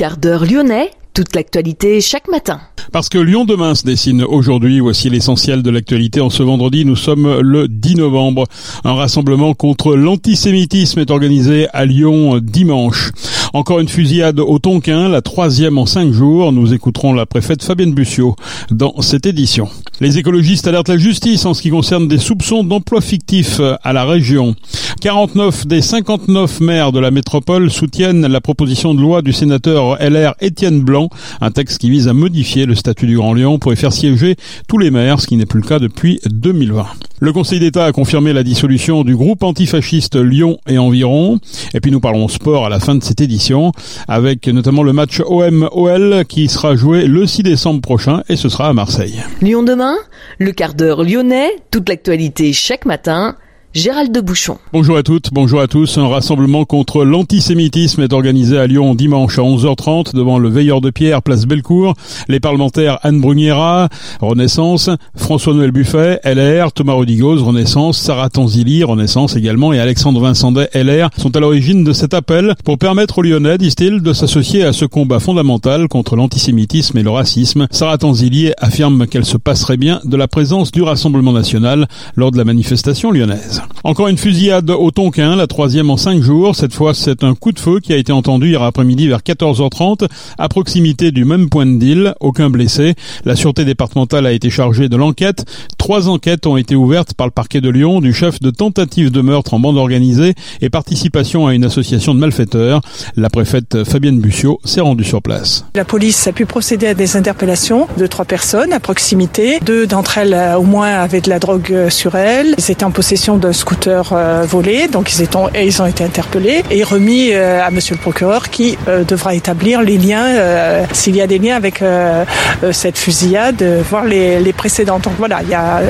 Quart d'heure lyonnais, toute l'actualité chaque matin. Parce que Lyon demain se dessine aujourd'hui, voici l'essentiel de l'actualité. En ce vendredi, nous sommes le 10 novembre. Un rassemblement contre l'antisémitisme est organisé à Lyon dimanche. Encore une fusillade au Tonkin, la troisième en cinq jours. Nous écouterons la préfète Fabienne Bussiot dans cette édition. Les écologistes alertent la justice en ce qui concerne des soupçons d'emploi fictif à la région. 49 des 59 maires de la métropole soutiennent la proposition de loi du sénateur LR Étienne Blanc, un texte qui vise à modifier le statut du Grand Lyon pour y faire siéger tous les maires, ce qui n'est plus le cas depuis 2020. Le Conseil d'État a confirmé la dissolution du groupe antifasciste Lyon et environ. Et puis nous parlons sport à la fin de cette édition, avec notamment le match OM-OL qui sera joué le 6 décembre prochain et ce sera à Marseille. Lyon demain, le quart d'heure lyonnais, toute l'actualité chaque matin. Gérald de Bouchon. Bonjour à toutes, bonjour à tous. Un rassemblement contre l'antisémitisme est organisé à Lyon dimanche à 11h30 devant le Veilleur de Pierre, place Bellecour. Les parlementaires Anne Bruniera, Renaissance, François-Noël Buffet, LR, Thomas Rodigoz, Renaissance, Sarah Tanzili, Renaissance également, et Alexandre Vincendet, LR, sont à l'origine de cet appel pour permettre aux Lyonnais, disent-ils, de s'associer à ce combat fondamental contre l'antisémitisme et le racisme. Sarah Tanzili affirme qu'elle se passerait bien de la présence du Rassemblement national lors de la manifestation lyonnaise. Encore une fusillade au Tonkin, la troisième en cinq jours. Cette fois, c'est un coup de feu qui a été entendu hier après-midi vers 14h30 à proximité du même point de deal. Aucun blessé. La sûreté départementale a été chargée de l'enquête. Trois enquêtes ont été ouvertes par le parquet de Lyon du chef de tentative de meurtre en bande organisée et participation à une association de malfaiteurs. La préfète Fabienne Bussiot s'est rendue sur place. La police a pu procéder à des interpellations de trois personnes à proximité. Deux d'entre elles, euh, au moins, avaient de la drogue euh, sur elles. Étaient en possession de scooter euh, volé, donc ils, étaient, ils ont été interpellés et remis euh, à Monsieur le procureur qui euh, devra établir les liens, s'il y a des liens avec cette fusillade, voire les, les, précédentes. Donc voilà, il y a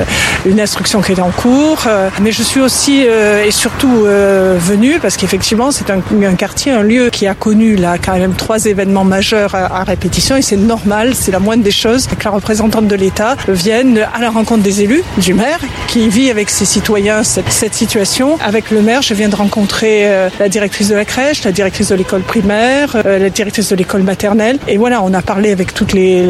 une instruction qui est en cours, mais je suis aussi et surtout venue parce qu'effectivement c'est un, un, quartier, un lieu qui a connu là quand même trois événements majeurs à, à répétition et c'est normal, c'est la moindre des choses que la représentante de l'État vienne à la rencontre des élus, du maire, qui vit avec ses citoyens cette cette situation. Avec le maire, je viens de rencontrer euh, la directrice de la crèche, la directrice de l'école primaire, euh, la directrice de l'école maternelle. Et voilà, on a parlé avec toutes les,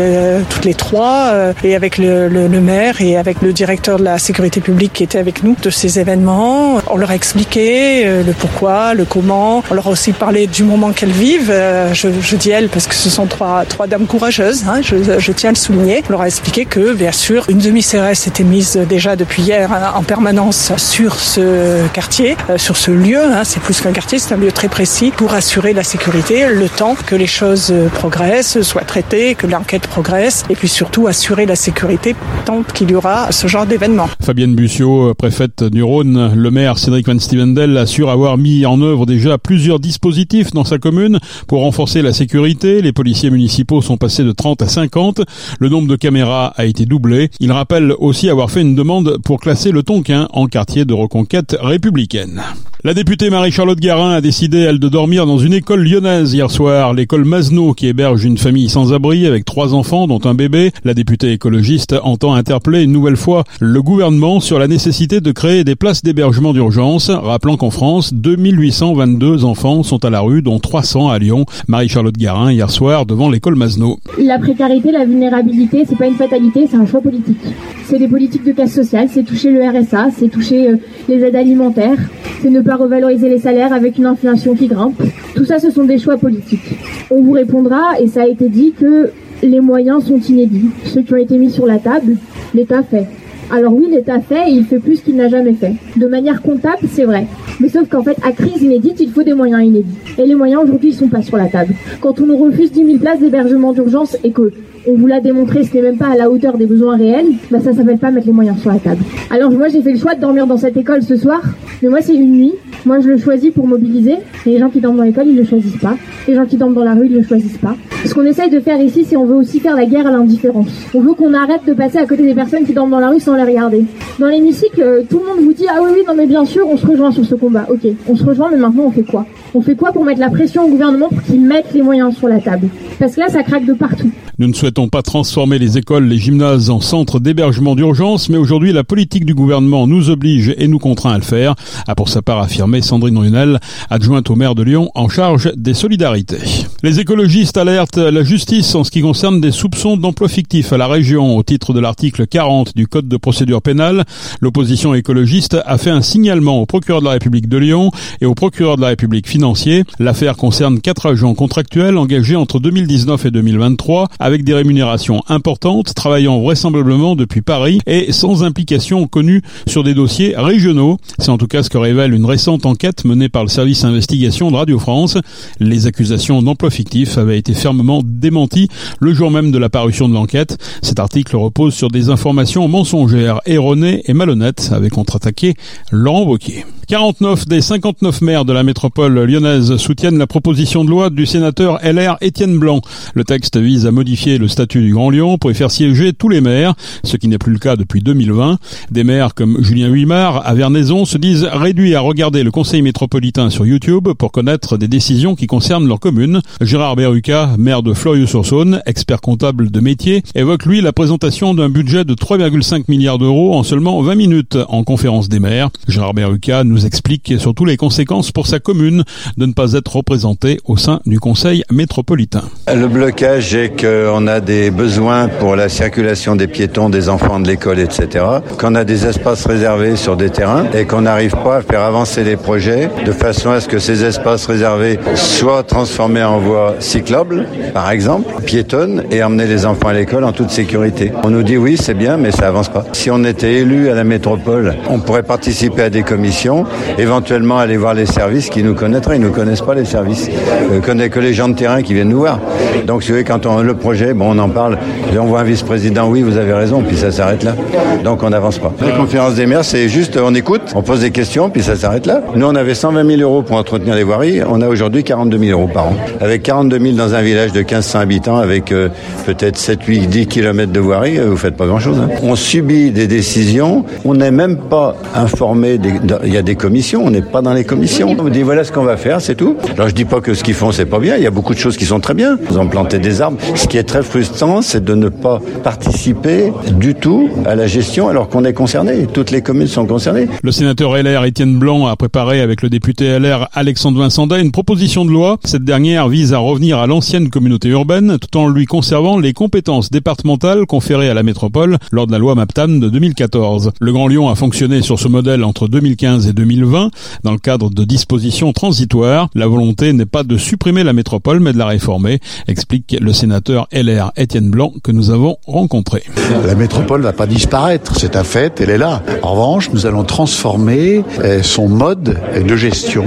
toutes les trois, euh, et avec le, le, le, maire et avec le directeur de la sécurité publique qui était avec nous de ces événements. On leur a expliqué le pourquoi, le comment. On leur a aussi parlé du moment qu'elles vivent. Je, je, dis elles parce que ce sont trois, trois dames courageuses, hein, je, je, tiens à le souligner. On leur a expliqué que, bien sûr, une demi-CRS était mise déjà depuis hier hein, en permanence sur ce quartier, euh, sur ce lieu. Hein, c'est plus qu'un quartier, c'est un lieu très précis pour assurer la sécurité, le temps que les choses progressent, soient traitées, que l'enquête progresse, et puis surtout assurer la sécurité tant qu'il y aura ce genre d'événement. Fabienne Bussiot, préfète du Rhône, le maire Cédric Van Stevendel assure avoir mis en œuvre déjà plusieurs dispositifs dans sa commune pour renforcer la sécurité. Les policiers municipaux sont passés de 30 à 50. Le nombre de caméras a été doublé. Il rappelle aussi avoir fait une demande pour classer le Tonkin en quartier de reconquête républicaine. La députée Marie-Charlotte Garin a décidé, elle, de dormir dans une école lyonnaise hier soir, l'école Masno, qui héberge une famille sans abri avec trois enfants, dont un bébé. La députée écologiste entend interpeller une nouvelle fois le gouvernement sur la nécessité de créer des places d'hébergement d'urgence, rappelant qu'en France, 2822 enfants sont à la rue, dont 300 à Lyon. Marie-Charlotte Garin, hier soir, devant l'école Masno. La précarité, la vulnérabilité, c'est pas une fatalité, c'est un choix politique. C'est des politiques de casse sociale, c'est toucher le RSA, c'est toucher euh, les aides alimentaires, c'est ne pas revaloriser les salaires avec une inflation qui grimpe. Tout ça, ce sont des choix politiques. On vous répondra, et ça a été dit, que les moyens sont inédits. Ceux qui ont été mis sur la table, l'État fait. Alors oui, l'État fait et il fait plus qu'il n'a jamais fait. De manière comptable, c'est vrai. Mais sauf qu'en fait, à crise inédite, il faut des moyens inédits. Et les moyens aujourd'hui, ils sont pas sur la table. Quand on nous refuse 10 000 places d'hébergement d'urgence et que on vous l'a démontré, ce n'est même pas à la hauteur des besoins réels, bah ça s'appelle pas mettre les moyens sur la table. Alors moi j'ai fait le choix de dormir dans cette école ce soir, mais moi c'est une nuit, moi je le choisis pour mobiliser, et les gens qui dorment dans l'école ils le choisissent pas, les gens qui dorment dans la rue ils le choisissent pas. Ce qu'on essaye de faire ici c'est on veut aussi faire la guerre à l'indifférence. On veut qu'on arrête de passer à côté des personnes qui dorment dans la rue sans les regarder. Dans l'hémicycle, tout le monde vous dit ah oui oui non mais bien sûr on se rejoint sur ce combat. Ok, on se rejoint mais maintenant on fait quoi? On fait quoi pour mettre la pression au gouvernement pour qu'il mette les moyens sur la table? Parce que là ça craque de partout. Nous ne souhaitons pas transformer les écoles, les gymnases en centres d'hébergement d'urgence, mais aujourd'hui la politique du gouvernement nous oblige et nous contraint à le faire, a pour sa part affirmé affirmé Sandrine Runel, adjointe au maire de Lyon en charge des solidarités. Les écologistes alertent la justice en ce qui concerne des soupçons d'emploi fictif à la région. Au titre de l'article 40 du Code de procédure pénale, l'opposition écologiste a fait un signalement au procureur de la République de Lyon et au procureur de la République financier. L'affaire concerne quatre agents contractuels engagés entre 2019 et 2023 avec des rémunérations importantes, travaillant vraisemblablement depuis Paris et sans implication connue sur des dossiers régionaux. C'est en tout cas ce que révèle une récente enquête menée par le service investigation de Radio France. Les accusations d'emploi fictif avaient été fermement démenties le jour même de la parution de l'enquête. Cet article repose sur des informations mensongères, erronées et malhonnêtes, avait contre-attaqué Laurent Wauquiez. 49 des 59 maires de la métropole lyonnaise soutiennent la proposition de loi du sénateur LR Étienne Blanc. Le texte vise à modifier le statut du Grand Lyon pour y faire siéger tous les maires, ce qui n'est plus le cas depuis 2020. Des maires comme Julien Huimard à Vernaison se disent réduits à regarder le conseil métropolitain sur YouTube pour connaître des décisions qui concernent leur commune. Gérard Berruca, maire de Florieux-sur-Saône, expert comptable de métier, évoque lui la présentation d'un budget de 3,5 milliards d'euros en seulement 20 minutes en conférence des maires. Gérard Berruca nous explique surtout les conséquences pour sa commune de ne pas être représentée au sein du conseil métropolitain. Le blocage est qu'on a des besoins pour la circulation des piétons, des enfants de l'école, etc. Qu'on a des espaces réservés sur des terrains et qu'on n'arrive pas à faire avancer les projets de façon à ce que ces espaces réservés soient transformés en voies cyclables, par exemple, piétonnes, et emmener les enfants à l'école en toute sécurité. On nous dit oui, c'est bien, mais ça avance pas. Si on était élu à la métropole, on pourrait participer à des commissions éventuellement aller voir les services qui nous connaîtraient. Ils ne connaissent pas les services. Ils ne connaissent que les gens de terrain qui viennent nous voir. Donc, si vous voyez, quand on le projet, bon, on en parle, on voit un vice-président, oui, vous avez raison, puis ça s'arrête là. Donc, on n'avance pas. La conférence des maires, c'est juste, on écoute, on pose des questions, puis ça s'arrête là. Nous, on avait 120 000 euros pour entretenir les voiries. On a aujourd'hui 42 000 euros par an. Avec 42 000 dans un village de 1500 habitants, avec euh, peut-être 7, 8, 10 kilomètres de voirie, euh, vous faites pas grand-chose. Hein. On subit des décisions. On n'est même pas informé. Il y a des commissions, on n'est pas dans les commissions. On vous dit voilà ce qu'on va faire, c'est tout. Alors je dis pas que ce qu'ils font c'est pas bien, il y a beaucoup de choses qui sont très bien. Ils ont planté des arbres. Ce qui est très frustrant, c'est de ne pas participer du tout à la gestion alors qu'on est concerné. Toutes les communes sont concernées. Le sénateur LR Étienne Blanc a préparé avec le député LR Alexandre Vincenda une proposition de loi. Cette dernière vise à revenir à l'ancienne communauté urbaine tout en lui conservant les compétences départementales conférées à la métropole lors de la loi MAPTAN de 2014. Le Grand Lyon a fonctionné sur ce modèle entre 2015 et 2020 dans le cadre de dispositions transitoires. La volonté n'est pas de supprimer la métropole mais de la réformer, explique le sénateur LR Étienne Blanc que nous avons rencontré. La métropole va pas disparaître, c'est un fait, elle est là. En revanche, nous allons transformer euh, son mode de gestion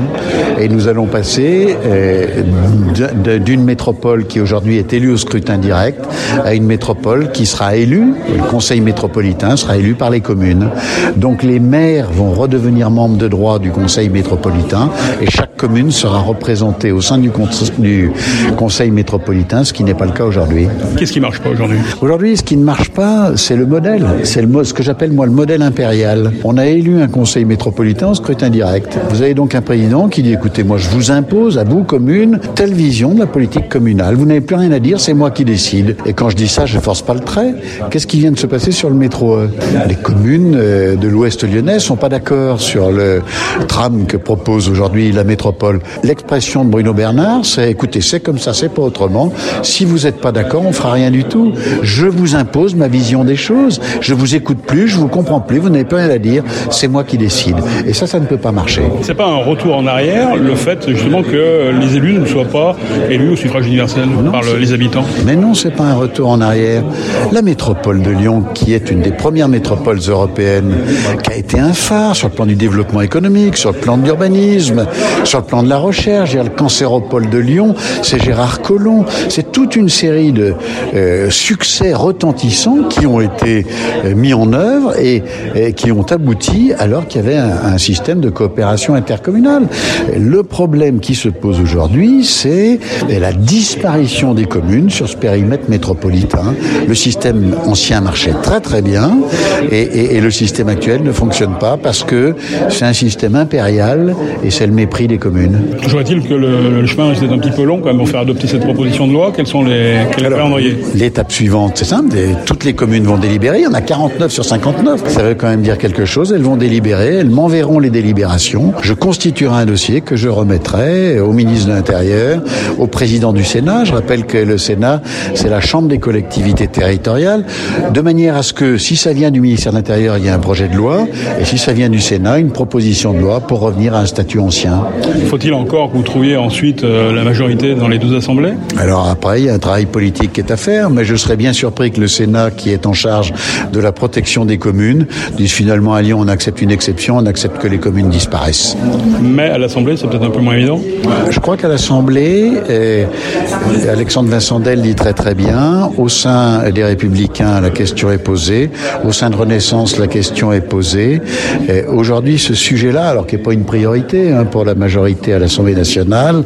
et nous allons passer euh, d'une métropole qui aujourd'hui est élue au scrutin direct à une métropole qui sera élue, le conseil métropolitain sera élu par les communes. Donc les maires vont redevenir membres de droit du conseil métropolitain et chaque commune sera représentée au sein du, du conseil métropolitain, ce qui n'est pas le cas aujourd'hui. Qu'est-ce qui marche pas aujourd'hui? Aujourd'hui, ce qui ne marche pas, c'est le modèle. C'est le ce que j'appelle moi le modèle impérial. On a élu un conseil métropolitain en scrutin direct. Vous avez donc un président qui dit écoutez, moi je vous impose à vous commune telle vision de la politique communale. Vous n'avez plus rien à dire, c'est moi qui décide. Et quand je dis ça, je force pas le trait. Qu'est-ce qui vient de se passer sur le métro? Les communes euh, de l'Ouest lyonnais sont pas d'accord sur le tram que propose aujourd'hui la métropole. L'expression de Bruno Bernard, c'est écoutez, c'est comme ça, c'est pas autrement. Si vous n'êtes pas d'accord, on fera rien du tout. Je vous impose ma vision des choses. Je vous écoute plus, je vous comprends plus, vous n'avez plus rien à dire. C'est moi qui décide. Et ça, ça ne peut pas marcher. C'est pas un retour en arrière, le fait justement que les élus ne soient pas élus au suffrage universel par les habitants. Mais non, c'est pas un retour en arrière. La métropole de Lyon, qui est une des premières métropoles européennes, qui a été un phare sur le plan du développement économique, sur le plan de l'urbanisme, sur le plan de la recherche. Le cancéropole de Lyon, c'est Gérard Collomb. C'est toute une série de euh, succès retentissants qui ont été euh, mis en œuvre et, qui ont abouti alors qu'il y avait un, système de coopération intercommunale. Le problème qui se pose aujourd'hui, c'est la disparition des communes sur ce périmètre métropolitain. Le système ancien marchait très très bien et le système actuel ne fonctionne pas parce que c'est un système impérial et c'est le mépris des communes. Toujours est-il que le, le chemin est un petit peu long quand même pour faire adopter cette proposition de loi. Quels sont les, calendriers L'étape suivante, c'est simple, toutes les communes vont délibérer, il y en a 49 sur 59. Ça veut quand même dire quelque chose, elles vont délibérer, elles m'enverront les délibérations, je constituerai un dossier que je remettrai au ministre de l'Intérieur, au président du Sénat. Je rappelle que le Sénat, c'est la chambre des collectivités territoriales, de manière à ce que si ça vient du ministère de l'Intérieur, il y a un projet de loi, et si ça vient du Sénat, une proposition de loi pour revenir à un statut ancien. Faut-il encore que vous trouviez ensuite euh, la majorité dans les deux assemblées? Alors après, il y a un travail politique qui est à faire, mais je serais bien surpris que le Sénat, qui est en charge de la protection des communes, dise finalement à Lyon, on accepte une exception, on accepte que les communes disparaissent. Mais à l'Assemblée, c'est peut-être un peu moins évident Je crois qu'à l'Assemblée, Alexandre Vincendel dit très très bien, au sein des Républicains, la question est posée, au sein de Renaissance, la question est posée. Aujourd'hui, ce sujet-là, alors qui n'est pas une priorité hein, pour la majorité à l'Assemblée nationale,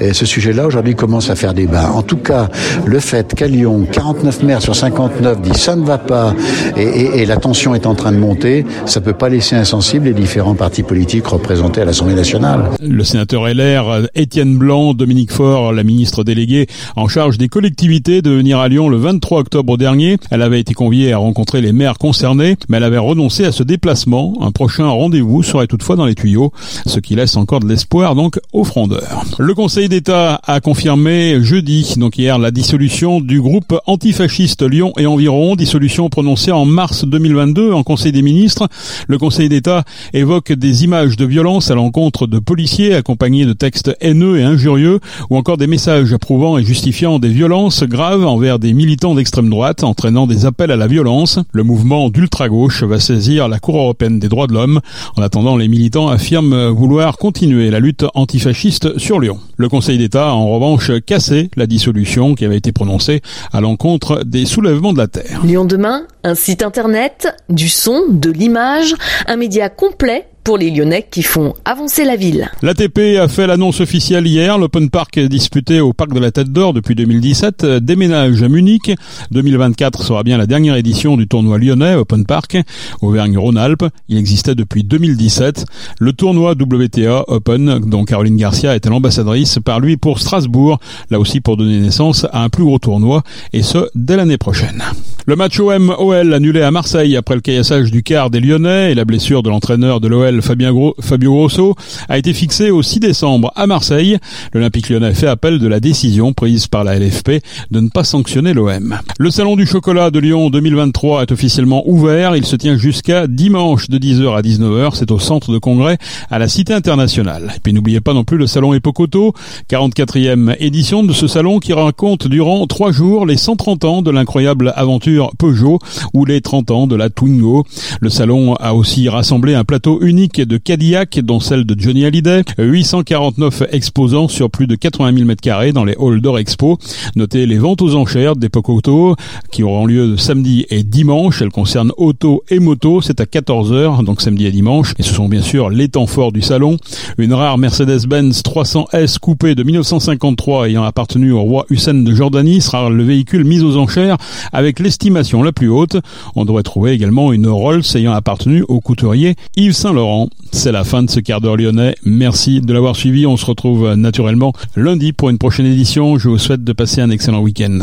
et ce sujet-là aujourd'hui commence à faire débat. En tout cas, le fait qu'à Lyon, 49 maires sur 59 disent ça ne va pas et, et, et la tension est en train de monter, ça peut pas laisser insensible les différents partis politiques représentés à l'Assemblée nationale. Le sénateur LR Étienne Blanc, Dominique Faure, la ministre déléguée en charge des collectivités, de venir à Lyon le 23 octobre dernier. Elle avait été conviée à rencontrer les maires concernés, mais elle avait renoncé à ce déplacement. Un prochain rendez-vous toutefois dans les tuyaux, ce qui laisse encore de l'espoir donc aux frondeurs. Le Conseil d'État a confirmé jeudi, donc hier, la dissolution du groupe antifasciste Lyon et environ, dissolution prononcée en mars 2022 en Conseil des ministres. Le Conseil d'État évoque des images de violence à l'encontre de policiers accompagnés de textes haineux et injurieux ou encore des messages approuvant et justifiant des violences graves envers des militants d'extrême droite entraînant des appels à la violence. Le mouvement d'ultra-gauche va saisir la Cour européenne des droits de l'homme. En attendant, les militants affirment vouloir continuer la lutte antifasciste sur Lyon. Le Conseil d'État a en revanche cassé la dissolution qui avait été prononcée à l'encontre des soulèvements de la Terre. Lyon demain, un site internet, du son, de l'image, un média complet pour les Lyonnais qui font avancer la ville. L'ATP a fait l'annonce officielle hier. L'Open Park disputé au Parc de la Tête d'Or depuis 2017 déménage à Munich. 2024 sera bien la dernière édition du tournoi lyonnais Open Park Auvergne-Rhône-Alpes. Il existait depuis 2017. Le tournoi WTA Open, dont Caroline Garcia était l'ambassadrice, par lui pour Strasbourg, là aussi pour donner naissance à un plus gros tournoi, et ce, dès l'année prochaine. Le match OM-OL annulé à Marseille après le caillassage du quart des Lyonnais et la blessure de l'entraîneur de l'OL Fabio Grosso a été fixé au 6 décembre à Marseille. L'Olympique lyonnais fait appel de la décision prise par la LFP de ne pas sanctionner l'OM. Le Salon du chocolat de Lyon 2023 est officiellement ouvert. Il se tient jusqu'à dimanche de 10h à 19h. C'est au centre de congrès à la Cité internationale. Et puis n'oubliez pas non plus le Salon Epocoto, 44e édition de ce salon qui raconte durant trois jours les 130 ans de l'incroyable aventure Peugeot ou les 30 ans de la Twingo. Le salon a aussi rassemblé un plateau unique de Cadillac, dont celle de Johnny Hallyday. 849 exposants sur plus de 80 000 m2 dans les halls d'Or Expo. Notez les ventes aux enchères d'Epoch Auto qui auront lieu samedi et dimanche. Elles concernent auto et moto. C'est à 14h, donc samedi et dimanche. Et ce sont bien sûr les temps forts du salon. Une rare Mercedes-Benz 300S coupée de 1953 ayant appartenu au roi Hussein de Jordanie sera le véhicule mis aux enchères avec l'estimation la plus haute. On devrait trouver également une Rolls ayant appartenu au couturier Yves Saint-Laurent. C'est la fin de ce quart d'heure lyonnais. Merci de l'avoir suivi. On se retrouve naturellement lundi pour une prochaine édition. Je vous souhaite de passer un excellent week-end.